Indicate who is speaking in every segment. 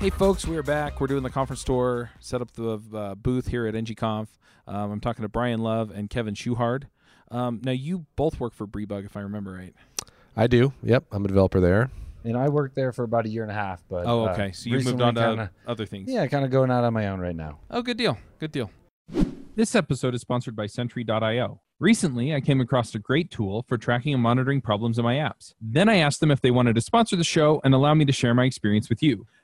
Speaker 1: Hey, folks, we are back. We're doing the conference tour, set up the uh, booth here at NGConf. Um, I'm talking to Brian Love and Kevin Schuchard. Um, now, you both work for Briebug, if I remember right.
Speaker 2: I do. Yep, I'm a developer there.
Speaker 3: And I worked there for about a year and a half. But
Speaker 1: Oh,
Speaker 3: uh,
Speaker 1: okay. so you moved on to
Speaker 3: kinda-
Speaker 1: other things.
Speaker 3: yeah, kind of going out on my own right now.
Speaker 1: Oh, good deal. Good deal. This episode is sponsored by Sentry.io. Recently, I came across a great tool for tracking and monitoring problems in my apps. Then I asked them if they wanted to sponsor the show and allow me to share my experience with you.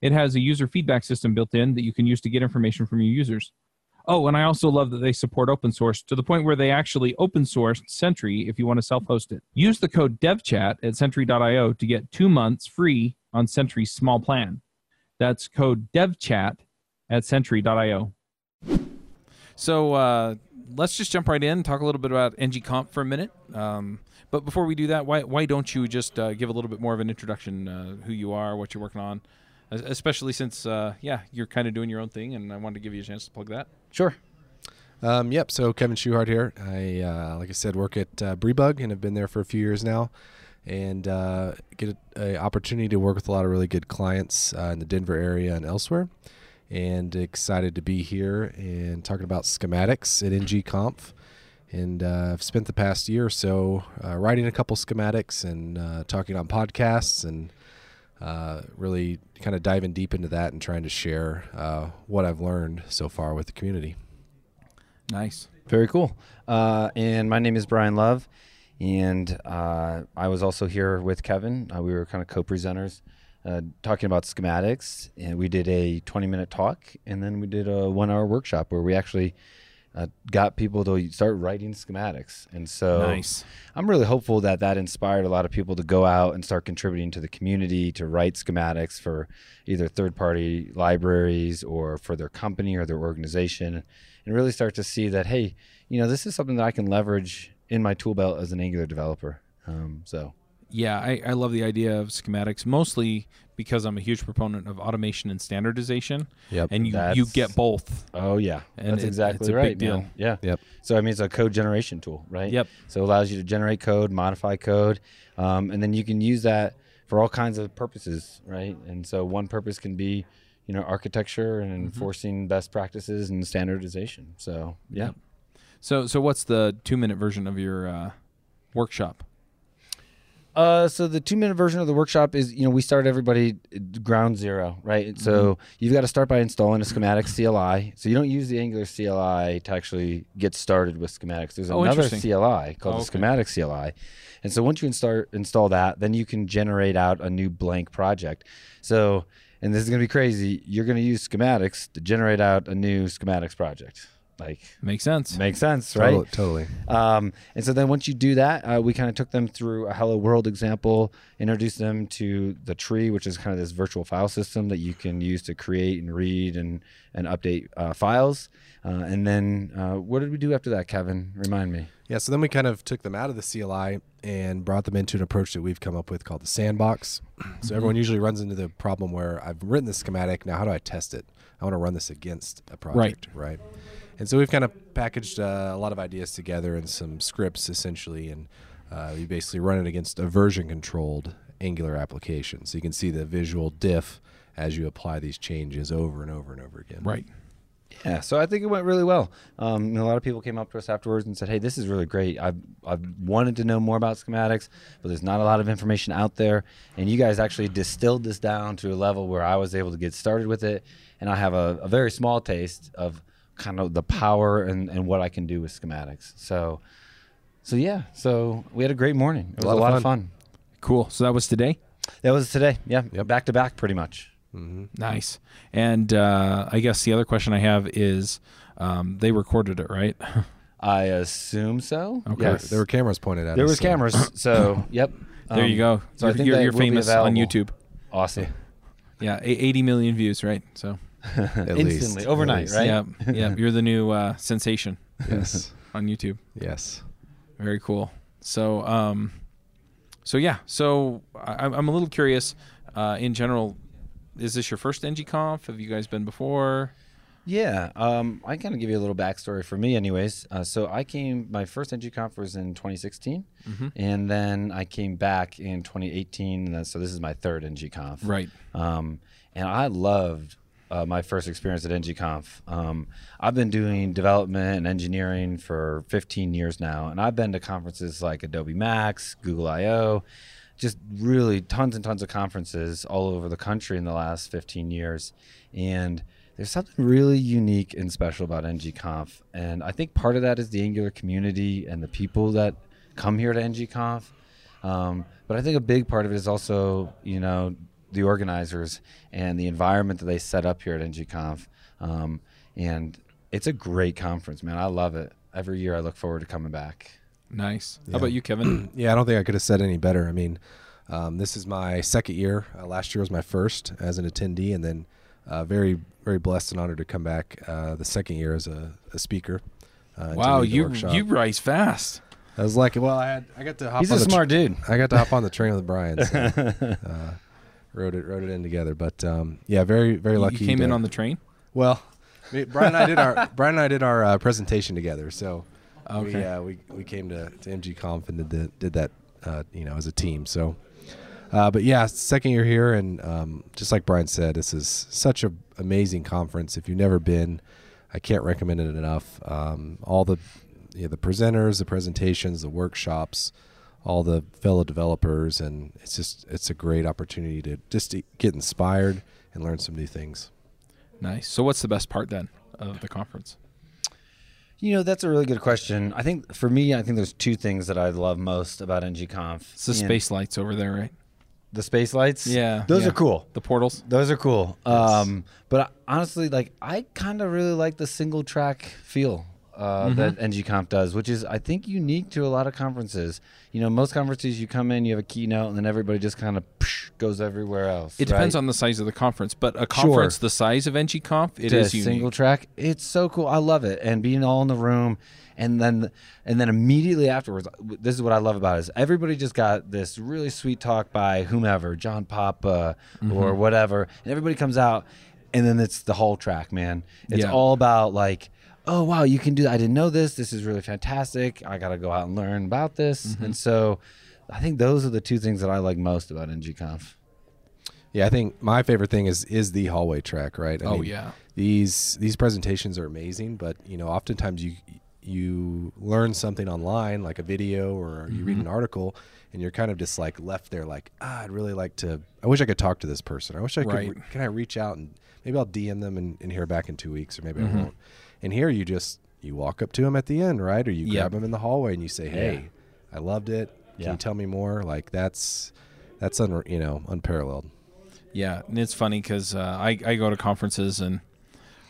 Speaker 1: it has a user feedback system built in that you can use to get information from your users. Oh, and I also love that they support open source to the point where they actually open sourced Sentry if you want to self host it. Use the code DevChat at Sentry.io to get two months free on Sentry's small plan. That's code DevChat at Sentry.io. So uh, let's just jump right in and talk a little bit about NGConf for a minute. Um, but before we do that, why, why don't you just uh, give a little bit more of an introduction, uh, who you are, what you're working on, especially since, uh, yeah, you're kind of doing your own thing, and I wanted to give you a chance to plug that.
Speaker 3: Sure.
Speaker 2: Um, yep. So Kevin Schuchard here. I, uh, like I said, work at uh, Briebug and have been there for a few years now, and uh, get an opportunity to work with a lot of really good clients uh, in the Denver area and elsewhere. And excited to be here and talking about schematics at NGConf. And uh, I've spent the past year or so uh, writing a couple schematics and talking on podcasts and uh, really kind of diving deep into that and trying to share uh, what I've learned so far with the community.
Speaker 1: Nice.
Speaker 3: Very cool. Uh, and my name is Brian Love, and uh, I was also here with Kevin. Uh, we were kind of co-presenters, uh, talking about schematics, and we did a 20-minute talk, and then we did a one-hour workshop where we actually uh, got people to start writing schematics. And so
Speaker 1: Nice.
Speaker 3: I'm really hopeful that that inspired a lot of people to go out and start contributing to the community to write schematics for either third party libraries or for their company or their organization and really start to see that, hey, you know, this is something that I can leverage in my tool belt as an Angular developer. Um, so,
Speaker 1: Yeah, I, I love the idea of schematics, mostly because I'm a huge proponent of automation and standardization.
Speaker 2: Yep.
Speaker 1: And you, you get both.
Speaker 3: oh, yeah,
Speaker 1: And
Speaker 3: that's
Speaker 1: it-
Speaker 3: exactly
Speaker 1: it's a
Speaker 3: right.
Speaker 1: big deal.
Speaker 3: man. Yeah.
Speaker 2: Yep.
Speaker 3: So, I mean, it's a code generation tool, right?
Speaker 1: Yep.
Speaker 3: So it allows you to generate code, modify code, um, and then you can use that for all kinds of purposes, right? And so one purpose can be, you know, architecture and enforcing best practices and standardization. So yeah,
Speaker 1: Yep. So, so what's the two minute version of your uh, workshop?
Speaker 3: Uh, so the two minute version of the workshop is, you know, we start everybody ground zero, right? So you've got to start by installing a schematic CLI. So you don't use the Angular CLI to actually get started with schematics. There's
Speaker 1: Oh,
Speaker 3: another. CLI called
Speaker 1: Oh,
Speaker 3: the
Speaker 1: okay.
Speaker 3: schematic CLI. And so once you install install that, then you can generate out a new blank project. So, and this is going to be crazy. You're going to use schematics to generate out a new schematics project. Like,
Speaker 1: Makes sense.
Speaker 3: makes sense, right?
Speaker 2: Totally. totally.
Speaker 3: Um, and so then once you do that, uh, we kind of took them through a Hello World example, introduced them to the tree, which is kind of this virtual file system that you can use to create and read and and update uh, files. Uh, and then uh, what did we do after that, Kevin? Remind me.
Speaker 2: Yeah, so then we kind of took them out of the CLI and brought them into an approach that we've come up with called the sandbox. So everyone usually runs into the problem where I've written the schematic. Now, how do I test it? I want to run this against a project, right? And so we've kind of packaged uh, a lot of ideas together in some scripts, essentially, and uh, we basically run it against a version-controlled Angular application. So you can see the visual diff as you apply these changes over and over and over again.
Speaker 1: Right.
Speaker 3: Yeah, so I think it went really well. Um, a lot of people came up to us afterwards and said, "Hey, this is really great. I've I've wanted to know more about schematics, but there's not a lot of information out there. And you guys actually distilled this down to a level where I was able to get started with it, and I have a, a very small taste of kind of the power and, and what I can do with schematics. So, so yeah, so we had a great morning. It was a lot, of fun.
Speaker 1: Cool. So that was today.
Speaker 3: That was today. Yeah,
Speaker 2: Yep.
Speaker 3: back to back, pretty much.
Speaker 2: hmm
Speaker 1: Nice. And uh, I guess the other question I have is, um, they recorded it, right?
Speaker 3: I assume so.
Speaker 1: Okay.
Speaker 3: Yes.
Speaker 2: There were cameras pointed at
Speaker 3: There
Speaker 2: us.
Speaker 3: was
Speaker 2: so-
Speaker 3: cameras. So, yep.
Speaker 1: there you
Speaker 3: Um,
Speaker 1: go.
Speaker 3: So I
Speaker 1: you're
Speaker 3: think
Speaker 1: you're, you're famous on. YouTube.
Speaker 3: Awesome.
Speaker 1: Yeah, a- 80 million views, right? So
Speaker 2: At
Speaker 3: Instantly,
Speaker 2: least. At
Speaker 3: overnight,
Speaker 2: least.
Speaker 3: right?
Speaker 1: Yep, yep. You're the new uh, sensation
Speaker 2: Yes.
Speaker 1: on YouTube.
Speaker 2: yes.
Speaker 1: Very cool. So, um, so yeah. So I, I'm a little curious. Uh, in general, is this your first NGConf? Have you guys been before?
Speaker 3: Yeah, um, I kind of give you a little backstory for me, anyways. Uh, so I came, my first NG Conf was in 2016,
Speaker 1: Mm-hmm.
Speaker 3: and then I came back in 2018. And then, so this is my third NG Conf.
Speaker 1: Right.
Speaker 3: Um, and I loved uh, my first experience at NGConf. Um, I've been doing development and engineering for 15 years now, and I've been to conferences like Adobe Max, Google I/O, just really tons and tons of conferences all over the country in the last 15 years. And there's something really unique and special about NGConf, and I think part of that is the Angular community and the people that come here to NGConf. Um, but I think a big part of it is also, you know, the organizers and the environment that they set up here at NGConf. Um, and it's a great conference, man. I love it. Every year I look forward to coming back.
Speaker 1: Nice.
Speaker 2: Yeah.
Speaker 1: How about you, Kevin?
Speaker 2: Yeah, I don't think I could have said any better. I mean, um, this is my second year. Uh, last year was my first as an attendee, and then uh, very, very blessed and honored to come back uh, the second year as a, a speaker. Uh,
Speaker 1: wow, you
Speaker 2: workshop.
Speaker 1: you rise fast.
Speaker 2: I was like, well, I had, I got to hop.
Speaker 3: He's
Speaker 2: on
Speaker 3: a
Speaker 2: the tr-
Speaker 3: smart dude.
Speaker 2: I got to hop on the train with Brian. So, uh, wrote it, wrote it in together. But um, yeah, very, very lucky.
Speaker 1: You came in on the train.
Speaker 2: Well, Brian and I did our Brian and I did our uh, presentation together. So we
Speaker 1: Okay.
Speaker 2: uh, we we came to, to NG Conf and did the, did that uh, you know as a team. So, uh, but yeah, second year here, and um, just like Brian said, this is such a amazing conference. If you've never been, I can't recommend it enough. Um, all the you know, the presenters, the presentations, the workshops, all the fellow developers, and it's just it's a great opportunity to just to get inspired and learn some new things.
Speaker 1: Nice. So, what's the best part then of the conference?
Speaker 3: You know, that's a really good question. I think for me, I think there's two things that I love most about NGConf.
Speaker 1: It's the
Speaker 3: And
Speaker 1: space lights over there, right?
Speaker 3: The space lights?
Speaker 1: Yeah,
Speaker 3: Those
Speaker 1: yeah.
Speaker 3: are cool.
Speaker 1: The portals.
Speaker 3: Those are cool. Um, but I- honestly, like I kind of really like the single track feel uh, that NGConf does, which is I think unique to a lot of conferences. You know, most conferences you come in, you have a keynote, and then everybody just kind of goes everywhere else.
Speaker 1: It depends
Speaker 3: right?
Speaker 1: on the size of the conference, but a conference the size of NGConf, it is
Speaker 3: a
Speaker 1: unique.
Speaker 3: single track. It's so cool. I love it, and being all in the room, and then and then immediately afterwards, this is what I love about it: is everybody just got this really sweet talk by whomever, John Papa
Speaker 1: Mm-hmm.
Speaker 3: or whatever, and everybody comes out, and then it's the whole track, man. It's
Speaker 1: Yeah.
Speaker 3: all about like. Oh wow, you can do that. I didn't know this. This is really fantastic. I got to go out and learn about this.
Speaker 1: Mm-hmm.
Speaker 3: And so I think those are the two things that I like most about NGConf.
Speaker 2: Yeah, I think my favorite thing is is the hallway track, right? I
Speaker 1: Oh,
Speaker 2: mean,
Speaker 1: yeah.
Speaker 2: These these presentations are amazing, but you know, oftentimes you you learn something online, like a video or you
Speaker 1: Mm-hmm.
Speaker 2: read an article, and you're kind of just like left there, like ah, I'd really like to. I wish I could talk to this person. I wish I could.
Speaker 1: Right.
Speaker 2: re- Can I reach out and maybe I'll DM them and, and hear back in two weeks, or maybe
Speaker 1: Mm-hmm.
Speaker 2: I won't. And here you just you walk up to him at the end, right? Or you
Speaker 1: Yep.
Speaker 2: grab him in the hallway and you say, "Hey, I loved it. Can
Speaker 3: Yeah.
Speaker 2: you tell me more?" Like that's that's un, you know unparalleled.
Speaker 1: Yeah, and it's funny because uh, I I go to conferences and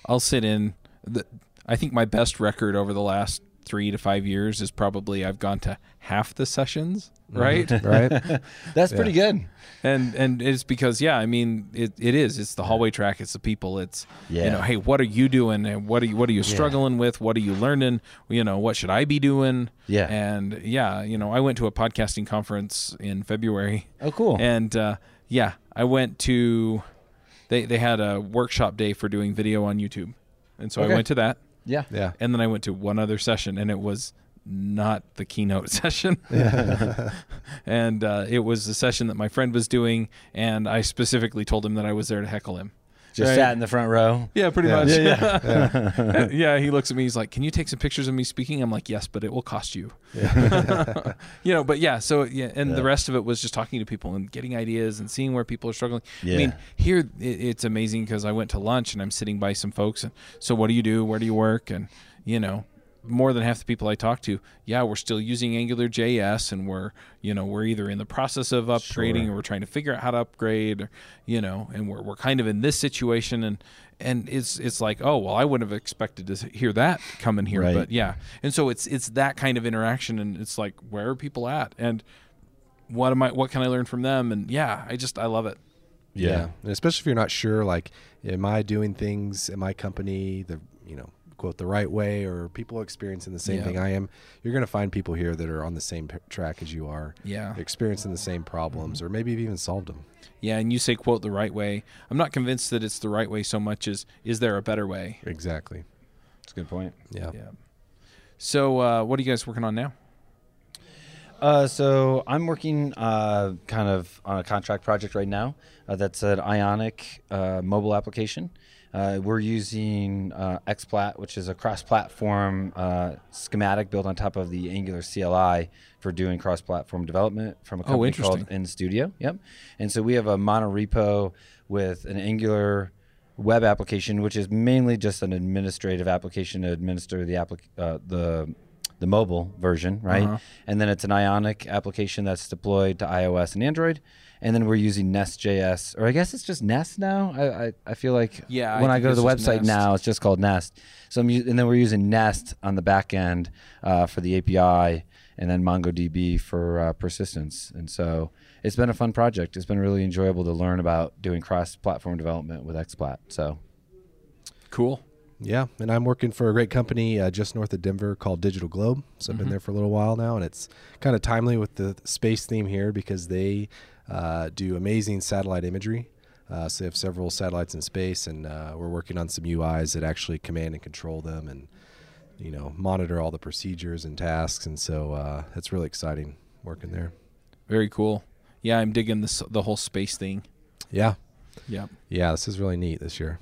Speaker 1: I'll sit in. The, I think my best record over the last three to five years is probably I've gone to half the sessions, right?
Speaker 2: right?
Speaker 3: That's pretty good.
Speaker 1: and and it's because yeah, I mean it, it is. It's the hallway track. It's the people. It's
Speaker 3: yeah.
Speaker 1: you know, hey, what are you doing? And what are you what are you struggling with? What are you learning? You know, what should I be doing?
Speaker 3: Yeah.
Speaker 1: And yeah, you know, I went to a podcasting conference in February.
Speaker 3: Oh, cool.
Speaker 1: And uh, yeah, I went to they they had a workshop day for doing video on YouTube, and so
Speaker 3: Okay.
Speaker 1: I went to that,
Speaker 3: yeah.
Speaker 2: Yeah.
Speaker 1: and then I went to one other session, and it was not the keynote session, and uh, it was the session that my friend was doing, and I specifically told him that I was there to heckle him.
Speaker 3: Just
Speaker 1: Right.
Speaker 3: sat in the front row.
Speaker 1: Yeah, pretty
Speaker 2: Yeah.
Speaker 1: much.
Speaker 3: Yeah,
Speaker 1: Yeah, He looks at me. He's like, "Can you take some pictures of me speaking?" I'm like, "Yes, but it will cost you." Yeah. you know, but yeah. So yeah, and the rest of it was just talking to people and getting ideas and seeing where people are struggling.
Speaker 3: Yeah.
Speaker 1: I mean, here it, it's amazing because I went to lunch and I'm sitting by some folks and so what do you do? Where do you work? And you know. More than half the people I talk to, yeah, we're still using Angular JS, and we're, you know, we're either in the process of upgrading, or we're trying to figure out how to upgrade, or, you know, and we're, we're kind of in this situation, and and it's it's like, oh well, I wouldn't have expected to hear that coming here,
Speaker 3: Right.
Speaker 1: but yeah, and so it's it's that kind of interaction, and it's like, where are people at, and what am I, what can I learn from them, and yeah, I just I love it.
Speaker 3: Yeah.
Speaker 2: And especially if you're not sure, like, am I doing things in my company the you know quote the right way, or people experiencing the same
Speaker 1: Yeah.
Speaker 2: thing I am? You're going to find people here that are on the same p- track as you are,
Speaker 1: Yeah.
Speaker 2: experiencing the same problems, or maybe you've even solved them.
Speaker 1: Yeah, and you say quote the right way. I'm not convinced that it's the right way so much as is there a better way?
Speaker 2: Exactly.
Speaker 3: That's a good point.
Speaker 2: Yeah.
Speaker 1: Yeah. So, uh, what are you guys working on now?
Speaker 3: Uh, so I'm working uh, kind of on a contract project right now. Uh, that's an Ionic uh, mobile application. Uh, we're using uh, XPlat, which is a cross-platform uh, schematic built on top of the Angular CLI for doing cross-platform development from a
Speaker 1: Oh,
Speaker 3: company called
Speaker 1: interesting.
Speaker 3: nStudio. Yep. And so we have a monorepo with an Angular web application, which is mainly just an administrative application to administer the applic- uh, the the mobile version, right?
Speaker 1: Uh-huh.
Speaker 3: And then it's an Ionic application that's deployed to iOS and Android. And then we're using Nest.js, or I guess it's just Nest now. I I, I feel like
Speaker 1: Yeah,
Speaker 3: when I,
Speaker 1: think
Speaker 3: go to the website
Speaker 1: Nest.
Speaker 3: now, it's just called Nest. So I'm u- and then we're using Nest on the back end uh, for the API, and then MongoDB for uh, persistence. And so it's been a fun project. It's been really enjoyable to learn about doing cross-platform development with XPlat. So
Speaker 1: Cool.
Speaker 2: Yeah, and I'm working for a great company uh, just north of Denver called Digital Globe. So I've been
Speaker 1: Mhm.
Speaker 2: there for a little while now, and it's kind of timely with the space theme here because they uh, do amazing satellite imagery. Uh, so they have several satellites in space, and uh, we're working on some UIs that actually command and control them, and you know monitor all the procedures and tasks. And so uh, it's really exciting working there.
Speaker 1: Very cool. Yeah, I'm digging this the whole space thing.
Speaker 2: Yeah,
Speaker 1: Yeah.
Speaker 2: yeah, this is really neat this year.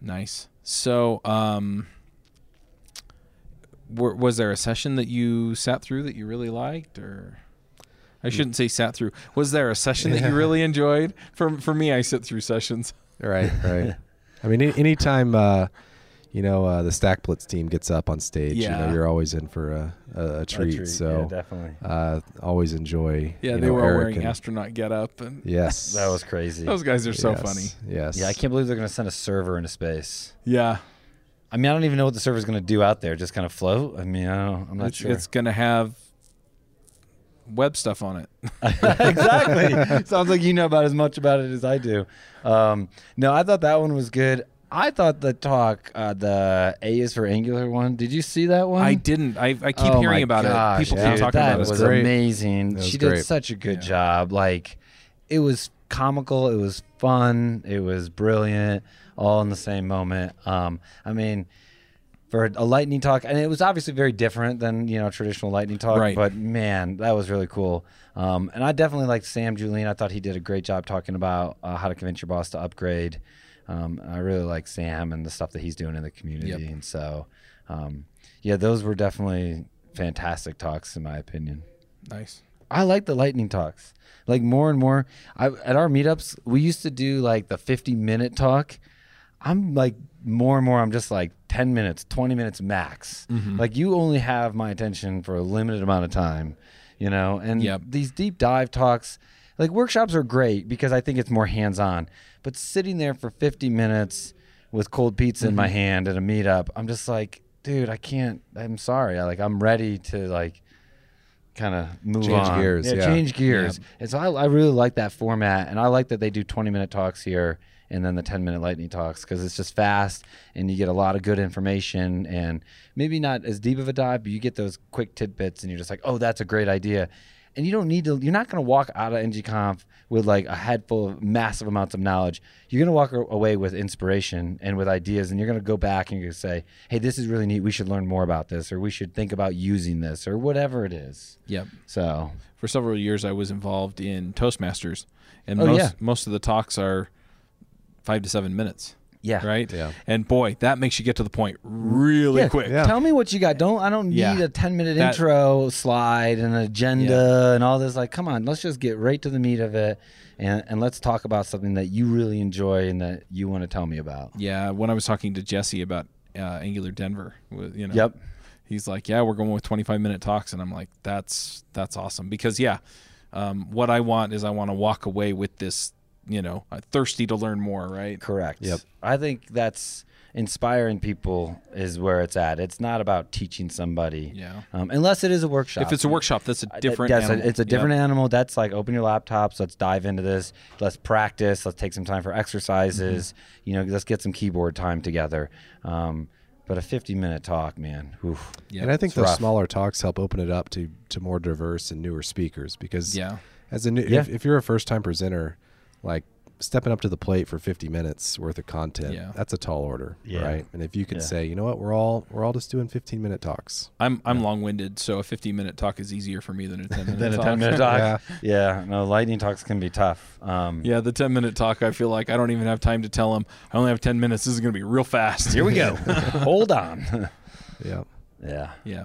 Speaker 1: Nice. So, um, were, was there a session that you sat through that you really liked, or I shouldn't say sat through? Was there a session that you really enjoyed? For for me, I sit through sessions.
Speaker 2: Right, right. I mean, any, anytime uh, you know uh, the Stack Blitz team gets up on stage, you
Speaker 1: Yeah.
Speaker 2: know, you're always in for a, a, a treat. So
Speaker 3: definitely.
Speaker 2: uh, always enjoy.
Speaker 1: Yeah, they
Speaker 2: know,
Speaker 1: were all
Speaker 2: Eric
Speaker 1: wearing
Speaker 2: and-
Speaker 1: astronaut get up, and
Speaker 2: Yes,
Speaker 3: That was crazy.
Speaker 1: those guys are so
Speaker 2: Yes,
Speaker 1: funny.
Speaker 2: Yes.
Speaker 3: Yeah, I can't believe they're going to send a server into space.
Speaker 1: Yeah,
Speaker 3: I mean, I don't even know what the server's going to do out there. Just kind of float. I mean, I don't, I'm not
Speaker 1: it's,
Speaker 3: sure.
Speaker 1: it's gonna have web stuff on it.
Speaker 3: exactly. Sounds like you know about as much about it as I do. Um, no, I thought that one was good. I thought the talk, uh, the A is for Angular one. Did you see that one?
Speaker 1: I didn't. I, I keep
Speaker 3: Oh
Speaker 1: hearing about
Speaker 3: gosh,
Speaker 1: it. People
Speaker 2: yeah.
Speaker 1: keep talking
Speaker 3: that
Speaker 1: about it.
Speaker 3: was
Speaker 2: great.
Speaker 3: amazing.
Speaker 2: Was
Speaker 3: she
Speaker 2: great.
Speaker 3: did such a good
Speaker 1: Yeah.
Speaker 3: job. Like, it was comical. It was fun. It was brilliant. All in the same moment. Um, I mean, for a lightning talk, and it was obviously very different than you know traditional lightning talk.
Speaker 1: Right.
Speaker 3: But man, that was really cool. Um, and I definitely liked Sam Julien. I thought he did a great job talking about uh, how to convince your boss to upgrade. Um, I really like Sam and the stuff that he's doing in the community.
Speaker 1: Yep.
Speaker 3: And so, um, yeah, those were definitely fantastic talks in my opinion.
Speaker 1: Nice.
Speaker 3: I like the lightning talks. Like more and more, I, at our meetups, we used to do like the 50 minute talk. I'm like more and more, I'm just like 10 minutes, 20 minutes max.
Speaker 1: Mhm.
Speaker 3: Like you only have my attention for a limited amount of time, you know? And
Speaker 1: Yep.
Speaker 3: these deep dive talks, like workshops are great because I think it's more hands on. But sitting there for 50 minutes with cold pizza in my
Speaker 1: Mm-hmm.
Speaker 3: hand at a meetup, I'm just like, dude, I can't, I'm sorry. I like, I'm ready to like, kind of move
Speaker 2: Change
Speaker 3: on.
Speaker 2: gears, yeah.
Speaker 3: change gears. And so I, I really like that format, and I like that they do 20 minute talks here and then the 10 minute lightning talks because it's just fast and you get a lot of good information and maybe not as deep of a dive, but you get those quick tidbits and you're just like, oh, that's a great idea. And you don't need to. You're not going to walk out of NGConf with like a head full of massive amounts of knowledge. You're going to walk away with inspiration and with ideas, and you're going to go back and you're going to say, "Hey, this is really neat. We should learn more about this, or we should think about using this, or whatever it is."
Speaker 1: Yep.
Speaker 3: So
Speaker 1: For several years, I was involved in Toastmasters, and
Speaker 3: Oh,
Speaker 1: most
Speaker 3: yeah.
Speaker 1: most of the talks are five to seven minutes,
Speaker 3: yeah,
Speaker 1: right?
Speaker 2: Yeah.
Speaker 1: And boy, that makes you get to the point really
Speaker 3: Yeah,
Speaker 1: quick.
Speaker 2: yeah.
Speaker 3: Tell me what you got. Don't I don't need
Speaker 1: Yeah.
Speaker 3: a ten minute
Speaker 1: That-
Speaker 3: intro slide and an agenda and all this. Like, come on, let's just get right to the meat of it, and and let's talk about something that you really enjoy and that you want to tell me about.
Speaker 1: Yeah, when I was talking to Jesse about uh, Angular Denver, with- you know,
Speaker 3: Yep.
Speaker 1: he's like, "Yeah, we're going with 25 minute talks," and I'm like, "That's that's awesome." Because yeah, um, what I want is I want to walk away with this you know uh, thirsty to learn more, right?
Speaker 3: Correct.
Speaker 2: Yep.
Speaker 3: I think that's inspiring people is where it's at. It's not about teaching somebody.
Speaker 1: Yeah.
Speaker 3: Um, unless it is a workshop.
Speaker 1: If it's a workshop, that's a
Speaker 3: I-
Speaker 1: different.
Speaker 3: That's a-
Speaker 1: animal.
Speaker 3: it's a
Speaker 1: Yeah.
Speaker 3: different animal. That's like open your laptops. Let's dive into this. Let's practice. Let's take some time for exercises.
Speaker 1: Mm-hmm.
Speaker 3: You know, let's get some keyboard time together. Um, but a 50 minute talk, man. Oof.
Speaker 1: Yeah.
Speaker 2: and I think those
Speaker 3: rough.
Speaker 2: smaller talks help open it up to to more diverse and newer speakers because
Speaker 1: Yeah.
Speaker 2: as a new
Speaker 3: Yeah.
Speaker 2: if, if you're a first time presenter, like stepping up to the plate for 50 minutes worth of content,
Speaker 1: Yeah.
Speaker 2: that's a tall order,
Speaker 3: Yeah.
Speaker 2: right? And if you can
Speaker 3: Yeah.
Speaker 2: say, you know what, we're all we're all just doing 15 minute talks.
Speaker 1: I'm I'm long winded, so a 15 minute talk is easier for me than a 10 minute
Speaker 3: Then a
Speaker 1: talk.
Speaker 3: 10 minute talk.
Speaker 2: Yeah.
Speaker 3: yeah. No, lightning talks can be tough. Um,
Speaker 1: Yeah, the 10 minute talk, I feel like I don't even have time to tell them. I only have 10 minutes. This is going to be real fast.
Speaker 3: Here we go. Hold on.
Speaker 2: Yeah.
Speaker 3: yeah.
Speaker 1: Yeah.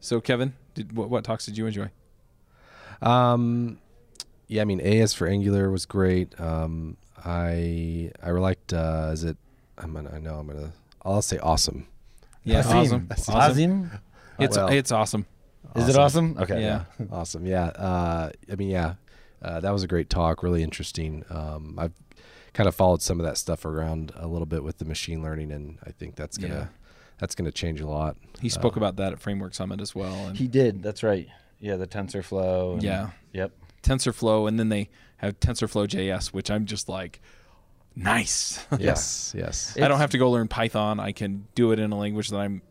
Speaker 1: So, Kevin, did, what, what talks did you enjoy?
Speaker 2: Um, yeah, I mean, A is for Angular was great. Um, I I liked. Uh, is it? I'm gonna. I know I'm gonna. I'll say awesome.
Speaker 1: Yeah,
Speaker 3: Asim.
Speaker 1: awesome.
Speaker 3: Asim?
Speaker 1: It's
Speaker 2: Well,
Speaker 1: it's awesome.
Speaker 3: Is it awesome? Okay.
Speaker 1: Yeah.
Speaker 2: Awesome. Yeah. Uh, I mean, yeah. Uh, that was a great talk. Really interesting. Um, I've kind of followed some of that stuff around a little bit with the machine learning, and I think that's gonna
Speaker 1: Yeah.
Speaker 2: That's gonna change a lot.
Speaker 1: He spoke
Speaker 2: Uh,
Speaker 1: about that at Framework Summit as well. And
Speaker 3: He did. That's right. Yeah, the TensorFlow. and-
Speaker 1: Yeah.
Speaker 3: Yep.
Speaker 1: TensorFlow, and then they have TensorFlow JS, which I'm just like, nice.
Speaker 2: Yes. Yes.
Speaker 1: I don't have to go learn Python. I can do it in a language that I'm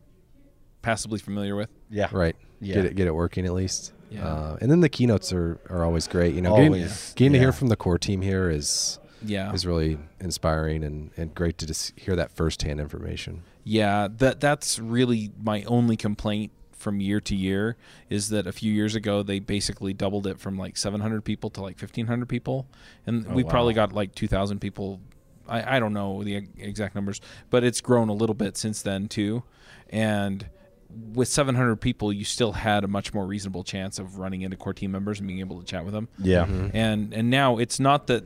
Speaker 1: passably familiar with.
Speaker 3: Yeah.
Speaker 2: Right.
Speaker 3: Yeah.
Speaker 2: Get it. Get it working at least.
Speaker 1: Yeah.
Speaker 2: Uh, and then the keynotes are, are always great. You know, getting,
Speaker 3: Always.
Speaker 2: getting to
Speaker 3: Yeah.
Speaker 2: hear from the core team here is
Speaker 1: Yeah.
Speaker 2: is really inspiring and, and great to just hear that firsthand information.
Speaker 1: Yeah, that that's really my only complaint from year to year is that a few years ago they basically doubled it from like 700 people to like 1500 people and
Speaker 3: Oh,
Speaker 1: we probably got like 2000 people I, I don't know the exact numbers but it's grown a little bit since then too and with 700 people you still had a much more reasonable chance of running into core team members and being able to chat with them
Speaker 3: Yeah.
Speaker 1: and and now it's not that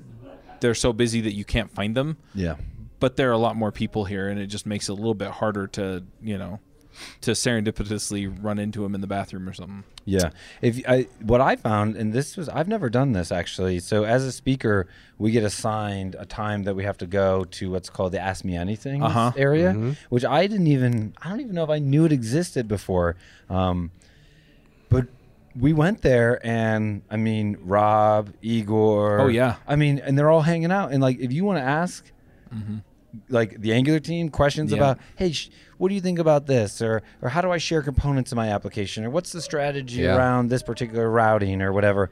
Speaker 1: they're so busy that you can't find them
Speaker 3: Yeah.
Speaker 1: but there are a lot more people here, and it just makes it a little bit harder to you know to serendipitously run into them in the bathroom or something.
Speaker 3: Yeah. If I what I found, and this was I've never done this actually. So as a speaker, we get assigned a time that we have to go to what's called the Ask Me Anything
Speaker 1: Uh-huh.
Speaker 3: area, which I didn't even I don't even know if I knew it existed before. Um, but we went there, and I mean Rob, Igor.
Speaker 1: Oh, yeah.
Speaker 3: I mean, and they're all hanging out, and like if you want to ask like the Angular team questions
Speaker 1: Yeah.
Speaker 3: about, hey, sh- what do you think about this, or or how do I share components in my application, or what's the strategy
Speaker 2: Yeah.
Speaker 3: around this particular routing or whatever.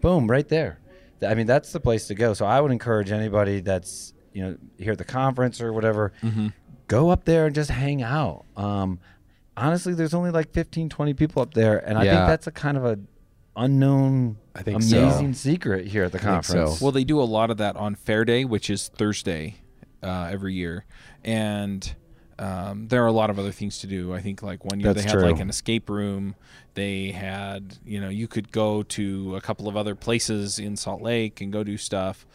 Speaker 3: Boom, right there. I mean, that's the place to go. So I would encourage anybody that's you know here at the conference or whatever, go up there and just hang out. Um, honestly, there's only like 15, 20 people up there, and I think that's a kind of a unknown,
Speaker 2: I think so.
Speaker 3: amazing secret here at the
Speaker 2: I think so.
Speaker 3: conference.
Speaker 1: Well, they do a lot of that on Fair Day, which is Thursday uh, every year, and um, there are a lot of other things to do. I think like one year
Speaker 3: That's
Speaker 1: they had
Speaker 3: true.
Speaker 1: like an escape room. They had you know you could go to a couple of other places in Salt Lake and go do stuff.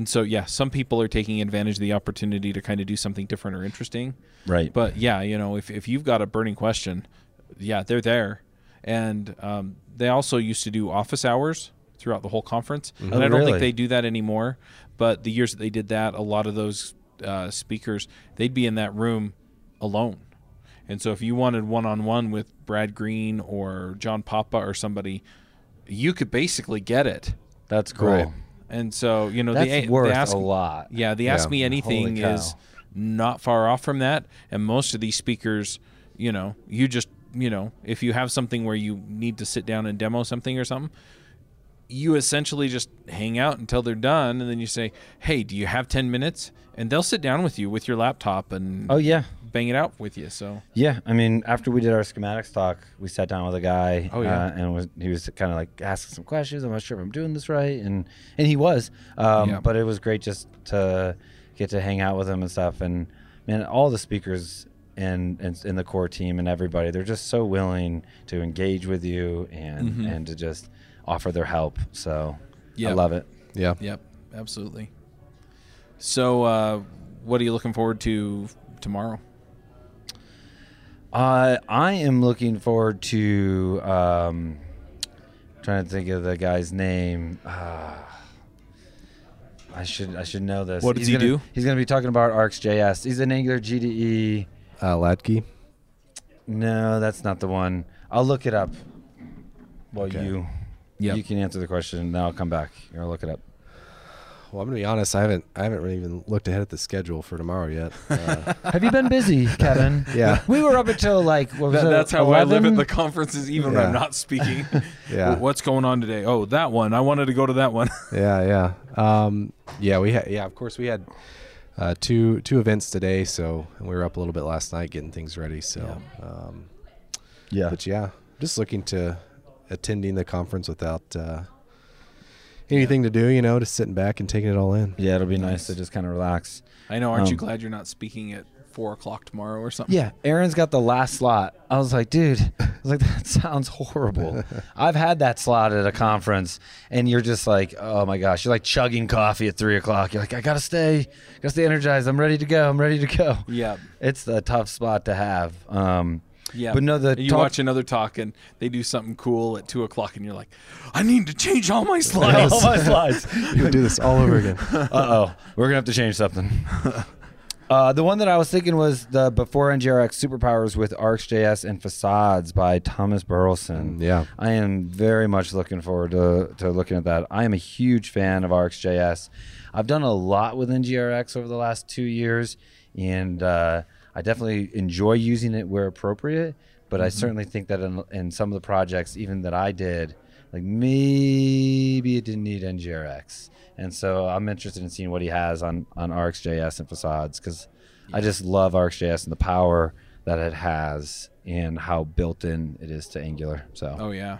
Speaker 1: And so yeah, some people are taking advantage of the opportunity to kind of do something different or interesting.
Speaker 3: right.
Speaker 1: But yeah, you know, if, if you've got a burning question, yeah, they're there. And um, they also used to do office hours throughout the whole conference. And
Speaker 3: Oh,
Speaker 1: I don't
Speaker 3: really?
Speaker 1: think they do that anymore. But the years that they did that, a lot of those uh, speakers, they'd be in that room alone. And so if you wanted one on one with Brad Green or John Papa or somebody, you could basically get it.
Speaker 3: that's cool.
Speaker 2: Right.
Speaker 1: And so, you know,
Speaker 3: That's
Speaker 1: they,
Speaker 3: worth
Speaker 1: they ask,
Speaker 3: a lot.
Speaker 1: yeah, the Ask
Speaker 2: Yeah.
Speaker 1: Me Anything is not far off from that. And most of these speakers, you know, you just, you know, if you have something where you need to sit down and demo something or something, you essentially just hang out until they're done and then you say, "Hey, do you have 10 minutes?" and they'll sit down with you with your laptop and
Speaker 3: Oh yeah,
Speaker 1: bang it out with you. So,
Speaker 3: Yeah, I mean, after we did our schematics talk, we sat down with a guy.
Speaker 1: Oh, yeah.
Speaker 3: uh, and was, he was kind of like asking some questions. I'm not sure if I'm doing this right, and and he was. Um,
Speaker 1: Yeah.
Speaker 3: But it was great just to get to hang out with him and stuff. And man, all the speakers and and in the core team and everybody, they're just so willing to engage with you and
Speaker 1: Mhm.
Speaker 3: and to just offer their help. So I love it.
Speaker 2: Yeah.
Speaker 1: yep, absolutely. So, uh, what are you looking forward to tomorrow?
Speaker 3: Uh, I am looking forward to um, trying to think of the guy's name. Uh, I should I should know this.
Speaker 1: What does
Speaker 3: He's
Speaker 1: he
Speaker 3: gonna-
Speaker 1: do?
Speaker 3: He's going to be talking about RxJS. He's an Angular GDE.
Speaker 2: Uh, Latke.
Speaker 3: No, that's not the one. I'll look it up. Well,
Speaker 2: Okay.
Speaker 3: you
Speaker 1: Yep.
Speaker 3: you can answer the question, and then I'll come back. I'll look it up.
Speaker 2: Well, I'm gonna be honest. I haven't I haven't really even looked ahead at the schedule for tomorrow yet. Uh,
Speaker 3: Have you been busy, Kevin?
Speaker 2: Yeah.
Speaker 3: we were up until like what was
Speaker 1: That-
Speaker 3: it,
Speaker 1: that's how I live at the conferences, even when I'm not speaking.
Speaker 2: Yeah.
Speaker 1: What's going on today? Oh, that one. I wanted to go to that one.
Speaker 2: yeah, yeah, um, yeah. We had yeah. Of course, we had uh, two two events today. So and we were up a little bit last night getting things ready. So, um,
Speaker 3: yeah.
Speaker 2: but yeah, just looking to attending the conference without uh, anything to do. You know, just sitting back and taking it all in.
Speaker 3: Yeah, it'll be nice
Speaker 1: Nice.
Speaker 3: to just kind of relax.
Speaker 1: I know. Aren't you
Speaker 3: Um,
Speaker 1: glad you're not speaking at four o'clock tomorrow or something?
Speaker 3: Yeah, Aaron's got the last slot. I was like, dude, I was like, that sounds horrible. I've had that slot at a conference, and you're just like, oh my gosh, you're like chugging coffee at three o'clock. You're like, I gotta stay, gotta stay energized. I'm ready to go. I'm ready to go.
Speaker 1: Yeah.
Speaker 3: It's a tough spot to have. Um,
Speaker 1: Yeah.
Speaker 3: But no, the
Speaker 1: you
Speaker 3: talk-
Speaker 1: watch another talk and they do something cool at two o'clock and you're like, I need to change all my slides.
Speaker 3: all my slides.
Speaker 2: You would do this all over again.
Speaker 3: uh oh, we're gonna have to change something. Uh, the one that I was thinking was the Before NGRX Superpowers with RxJS and Facades by Thomas Burleson.
Speaker 2: Yeah.
Speaker 3: I am very much looking forward to, to looking at that. I am a huge fan of RxJS. I've done a lot with NGRX over the last two years, and uh, I definitely enjoy using it where appropriate. But I mm-hmm. certainly think that in, in some of the projects, even that I did, like maybe it didn't need NGRX. And so I'm interested in seeing what he has on on RxJS and Facades because I just love RxJS and the power that it has and how built in it is to Angular. So
Speaker 1: Oh yeah,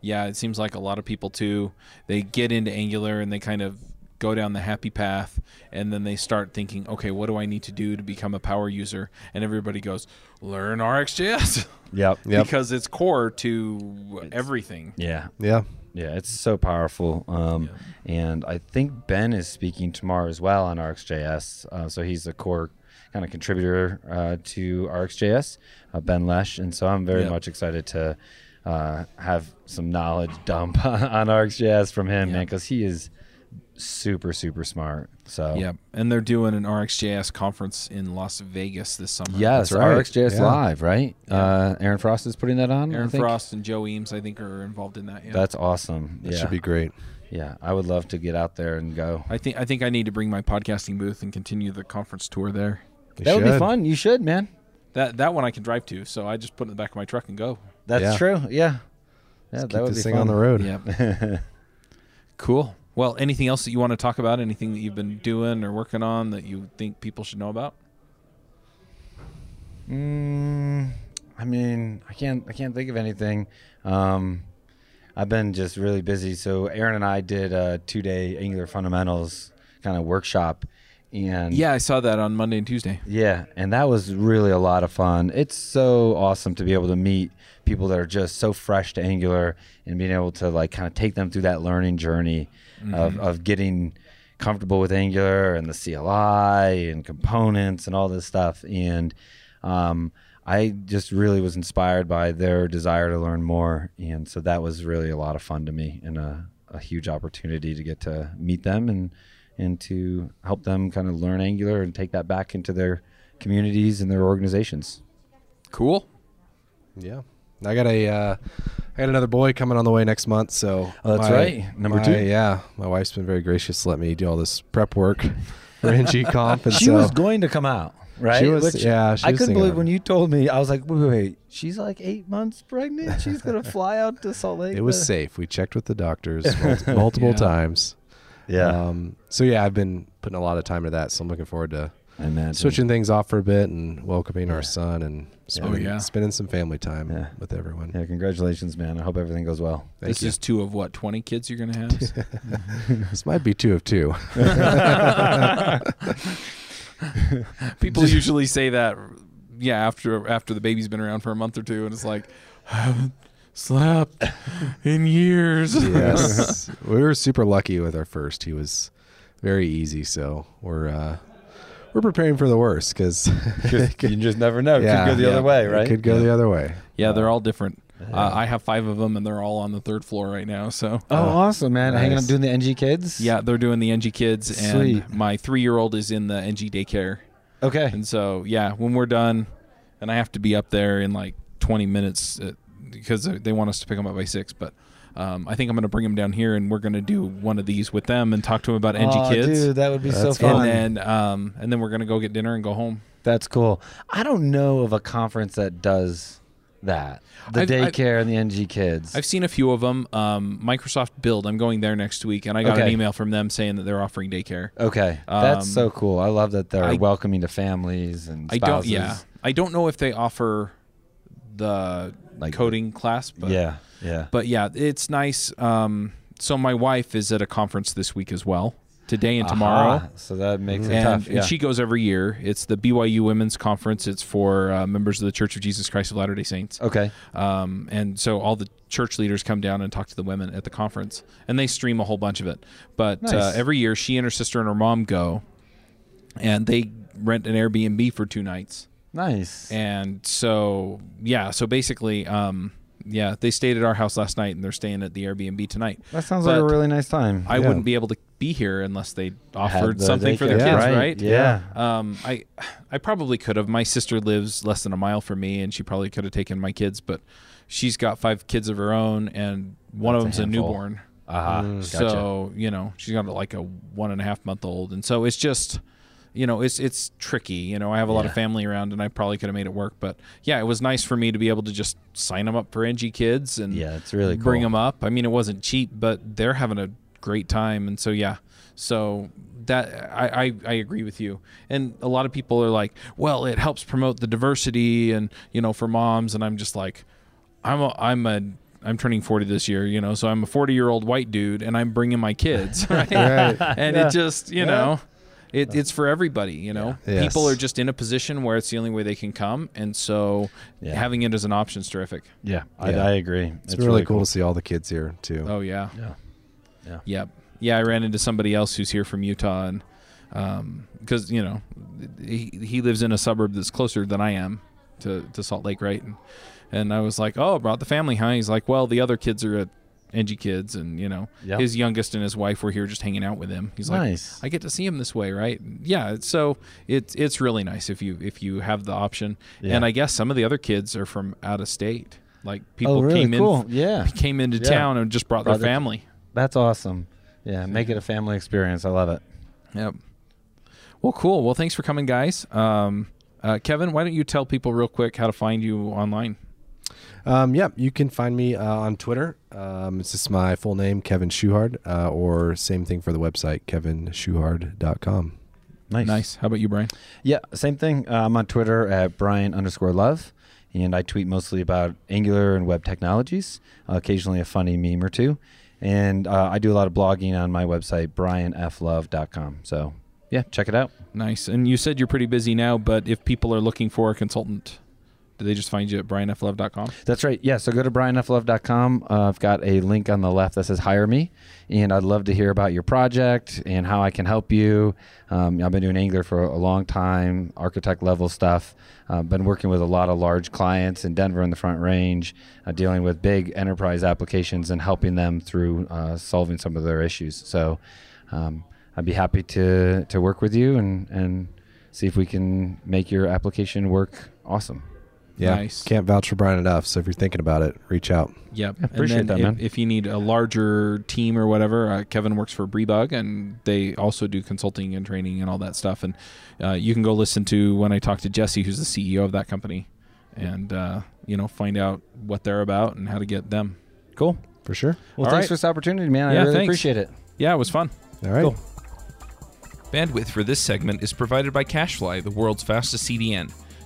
Speaker 1: yeah. It seems like a lot of people too. They get into Angular and they kind of go down the happy path, and then they start thinking, okay, what do I need to do to become a power user? And everybody goes, learn RxJS
Speaker 3: yep,
Speaker 2: Yep.
Speaker 1: because it's core to everything.
Speaker 3: yeah,
Speaker 2: Yeah.
Speaker 3: yeah, it's so powerful. Um, And I think Ben is speaking tomorrow as well on RxJS. Uh, so he's a core kind of contributor uh, to RxJS, uh, Ben Lesh, and so I'm very
Speaker 1: Yep.
Speaker 3: much excited to uh, have some knowledge dump on, on RxJS from him, man, because he is super super smart. So
Speaker 1: Yeah, and they're doing an RxJS conference in Las Vegas this summer.
Speaker 3: Yes,
Speaker 2: That's right.
Speaker 3: RxJS
Speaker 2: Yeah.
Speaker 3: Live, right? Uh, Aaron Frost is putting that on. I
Speaker 1: Aaron
Speaker 3: think?
Speaker 1: Frost and Joe Eames, I think, are involved in that. Yeah.
Speaker 3: That's awesome.
Speaker 2: That
Speaker 3: yeah.
Speaker 2: should be great.
Speaker 3: Yeah, I would love to get out there and go.
Speaker 1: I think I think I need to bring my podcasting booth and continue the conference tour there.
Speaker 2: You
Speaker 3: that would be fun. You should, man.
Speaker 1: That that one I can drive to, so I just put it in the back of my truck and go.
Speaker 3: That's
Speaker 2: Yeah.
Speaker 3: true. Yeah. Yeah,
Speaker 2: Let's
Speaker 3: that
Speaker 2: keep
Speaker 3: would
Speaker 2: this
Speaker 3: be
Speaker 2: thing on the road.
Speaker 1: Yeah. cool. Well, anything else that you want to talk about? Anything that you've been doing or working on that you think people should know about?
Speaker 3: Mm, I mean, I can't. I can't think of anything. Um, I've been just really busy. So Aaron and I did a two-day Angular fundamentals kind of workshop, and
Speaker 1: Yeah, I saw that on Monday and Tuesday.
Speaker 3: Yeah, and that was really a lot of fun. It's so awesome to be able to meet people that are just so fresh to Angular and being able to like kind of take them through that learning journey of, of getting comfortable with Angular and the CLI and components and all this stuff. And um, I just really was inspired by their desire to learn more. And so that was really a lot of fun to me and a, a huge opportunity to get to meet them and and to help them kind of learn Angular and take that back into their communities and their organizations.
Speaker 1: Cool.
Speaker 2: Yeah. I got a uh, I got another boy coming on the way next month, so
Speaker 3: Oh, that's right. Number
Speaker 2: my-
Speaker 3: two.
Speaker 2: Yeah, my wife's been very gracious to let me do all this prep work. for NG Conf, and
Speaker 3: She
Speaker 2: so
Speaker 3: was going to come out, right?
Speaker 2: She was-
Speaker 3: Which
Speaker 2: yeah, she
Speaker 3: I couldn't believe when you told me. I was like, wait, wait, wait. She's like eight months pregnant. She's gonna fly out to Salt Lake.
Speaker 2: it was
Speaker 3: to-
Speaker 2: safe. We checked with the doctors multiple
Speaker 1: Yeah.
Speaker 2: times.
Speaker 3: Yeah,
Speaker 2: Um, so yeah, I've been putting a lot of time to that. So I'm looking forward to
Speaker 3: I imagine.
Speaker 2: switching things off for a bit and welcoming
Speaker 3: Yeah.
Speaker 2: our son and spending,
Speaker 1: yeah.
Speaker 2: spending some family time
Speaker 3: Yeah.
Speaker 2: with everyone.
Speaker 3: Yeah, congratulations, man. I hope everything goes well.
Speaker 2: Thank
Speaker 1: this
Speaker 2: you.
Speaker 1: is two of what twenty kids you're gonna have.
Speaker 2: this might be two of two.
Speaker 1: People usually say that, yeah, after after the baby's been around for a month or two, and it's like, I haven't slept in years.
Speaker 2: yes, we were super lucky with our first. He was very easy, so we're uh, we're preparing for the worst because
Speaker 3: you just never know. It could go the other way, right?
Speaker 2: It could go
Speaker 1: Yeah.
Speaker 2: the other way.
Speaker 1: yeah, they're all different.
Speaker 3: Yeah.
Speaker 1: Uh, I have five of them, and they're all on the third floor right now. So.
Speaker 3: Oh, awesome, man! Hanging out doing the NG kids.
Speaker 1: Yeah, they're doing the NG kids, and my three-year-old is in the NG daycare.
Speaker 3: Okay.
Speaker 1: And so, yeah, when we're done, and I have to be up there in like 20 minutes uh, because they want us to pick them up by six. But um, I think I'm going to bring them down here, and we're going to do one of these with them and talk to them about NG
Speaker 3: Aw,
Speaker 1: kids.
Speaker 3: dude, that would be so
Speaker 2: That's
Speaker 3: fun.
Speaker 1: and then, um, and then we're going to go get dinner and go home.
Speaker 3: That's cool. I don't know of a conference that does that. The
Speaker 1: I've- I've-
Speaker 3: daycare and the NG kids.
Speaker 1: I've seen a few of them. Um, Microsoft Build. I'm going there next week, and I got an email from them saying that they're offering daycare.
Speaker 3: okay, that's
Speaker 1: Um,
Speaker 3: so cool. I love that they're
Speaker 1: I-
Speaker 3: welcoming to families and spouses.
Speaker 1: I don't. Yeah, I don't know if they offer the
Speaker 3: Like-
Speaker 1: coding class, but
Speaker 3: yeah, yeah.
Speaker 1: but yeah, it's nice. Um, so my wife is at a conference this week as well, today and tomorrow.
Speaker 3: Aha, So that makes it
Speaker 1: And,
Speaker 3: tough.
Speaker 1: and she goes every year. It's the BYU Women's Conference. It's for uh, members of the Church of Jesus Christ of Latter Day Saints.
Speaker 3: okay.
Speaker 1: Um, and so all the church leaders come down and talk to the women at the conference, and they stream a whole bunch of it. But uh, every year, she and her sister and her mom go, and they rent an Airbnb for two nights.
Speaker 3: Nice.
Speaker 1: And so, yeah, so basically, um, yeah, they stayed at our house last night, and they're staying at the Airbnb tonight.
Speaker 3: that sounds like a really nice time.
Speaker 1: I
Speaker 2: Yeah.
Speaker 1: wouldn't be able to be here unless they offered
Speaker 3: the
Speaker 1: something for the
Speaker 3: daycare.
Speaker 1: kids,
Speaker 3: Yeah,
Speaker 1: right?
Speaker 3: Yeah.
Speaker 1: Um, I, I probably could have. My sister lives less than a mile from me, and she probably could have taken my kids, but she's got five kids of her own, and one
Speaker 3: That's
Speaker 1: of them's a,
Speaker 3: handful.
Speaker 1: newborn.
Speaker 3: Aha.
Speaker 2: Mm.
Speaker 3: Gotcha.
Speaker 1: So you know, she's got like a one and a half month old, and so it's just. You know, it's it's tricky. You know, I have a lot of family around, and I probably could have made it work. But yeah, it was nice for me to be able to just sign them up for NG Kids and
Speaker 3: yeah, it's really cool.
Speaker 1: bring them up. I mean, it wasn't cheap, but they're having a great time, and so yeah. So that I, I I agree with you. And a lot of people are like, well, it helps promote the diversity and you know for moms, and I'm just like, I'm a I'm a I'm turning 40 this year, you know, so I'm a 40 year old white dude, and I'm bringing my kids, right?
Speaker 2: Right.
Speaker 1: and
Speaker 3: Yeah.
Speaker 1: it just you
Speaker 3: Yeah.
Speaker 1: know. It, uh, it's for everybody, you know.
Speaker 2: Yeah.
Speaker 1: People are just in a position where it's the only way they can come, and so
Speaker 3: Yeah.
Speaker 1: having it as an option is terrific.
Speaker 3: Yeah, I,
Speaker 2: Yeah.
Speaker 3: I agree.
Speaker 2: It's, really, cool, to see all the kids here too.
Speaker 1: Oh yeah,
Speaker 3: Yeah. Yeah.
Speaker 1: Yep. Yeah, I ran into somebody else who's here from Utah, and um, because you know he he lives in a suburb that's closer than I am to, to Salt Lake, right? And and I was like, oh, brought the family, huh? He's like, well, the other kids are at NG Kids, and you know
Speaker 3: Yep.
Speaker 1: his youngest and his wife were here just hanging out with him. He's like,
Speaker 3: Nice.
Speaker 1: I get to see him this way, right? Yeah. So it's it's really nice if you if you have the option.
Speaker 3: Yeah.
Speaker 1: And I guess some of the other kids are from out of state. Like people
Speaker 3: oh, really
Speaker 1: came
Speaker 3: cool.
Speaker 1: in
Speaker 3: Yeah.
Speaker 1: came into
Speaker 3: Yeah.
Speaker 1: town and just brought,
Speaker 3: Brought
Speaker 1: their
Speaker 3: their-
Speaker 1: family.
Speaker 3: That's awesome. Yeah, make it a family experience. I love it.
Speaker 1: Yep. Well, cool. Well, thanks for coming, guys. Um, uh, Kevin, why don't you tell people real quick how to find you online?
Speaker 2: Um, yep, you can find me uh, on Twitter. Um, it's just my full name, Kevin Schuchard, uh, or same thing for the website, kevinschuchard.com.
Speaker 3: Nice.
Speaker 1: Nice. How about you, Brian?
Speaker 3: Yeah, same thing. Uh, I'm on Twitter at Brian underscore love, and I tweet mostly about Angular and web technologies, uh, occasionally a funny meme or two. And uh, I do a lot of blogging on my website, brianflove.com. So, yeah, check it out.
Speaker 1: Nice. And you said you're pretty busy now, but if people are looking for a consultant, do they just find you at brianflove.com?
Speaker 3: That's right. Yeah. So go to brianflove.com. Uh, I've got a link on the left that says hire me. And I'd love to hear about your project and how I can help you. Um, I've been doing Angular for a long time, architect level stuff. Uh, been working with a lot of large clients in Denver in the Front Range, uh, dealing with big enterprise applications and helping them through uh, solving some of their issues. So um, I'd be happy to, to work with you and, and see if we can make your application work awesome.
Speaker 2: Yeah,
Speaker 1: Nice.
Speaker 2: can't vouch for Brian enough. So if you're thinking about it, reach out.
Speaker 1: Yep.
Speaker 3: appreciate
Speaker 1: and
Speaker 3: that,
Speaker 1: then
Speaker 3: man.
Speaker 1: if, if you need a larger team or whatever, uh, Kevin works for Briebug, and they also do consulting and training and all that stuff. And uh, you can go listen to when I talk to Jesse, who's the CEO of that company, and uh, you know find out what they're about and how to get them. Cool.
Speaker 2: For sure.
Speaker 3: Well,
Speaker 1: All
Speaker 3: thanks
Speaker 1: right.
Speaker 3: for this opportunity, man. I
Speaker 1: Yeah,
Speaker 3: really
Speaker 1: thanks.
Speaker 3: appreciate it.
Speaker 1: Yeah, it was fun.
Speaker 2: All right.
Speaker 3: Cool.
Speaker 1: Bandwidth for this segment is provided by CacheFly, the world's fastest CDN.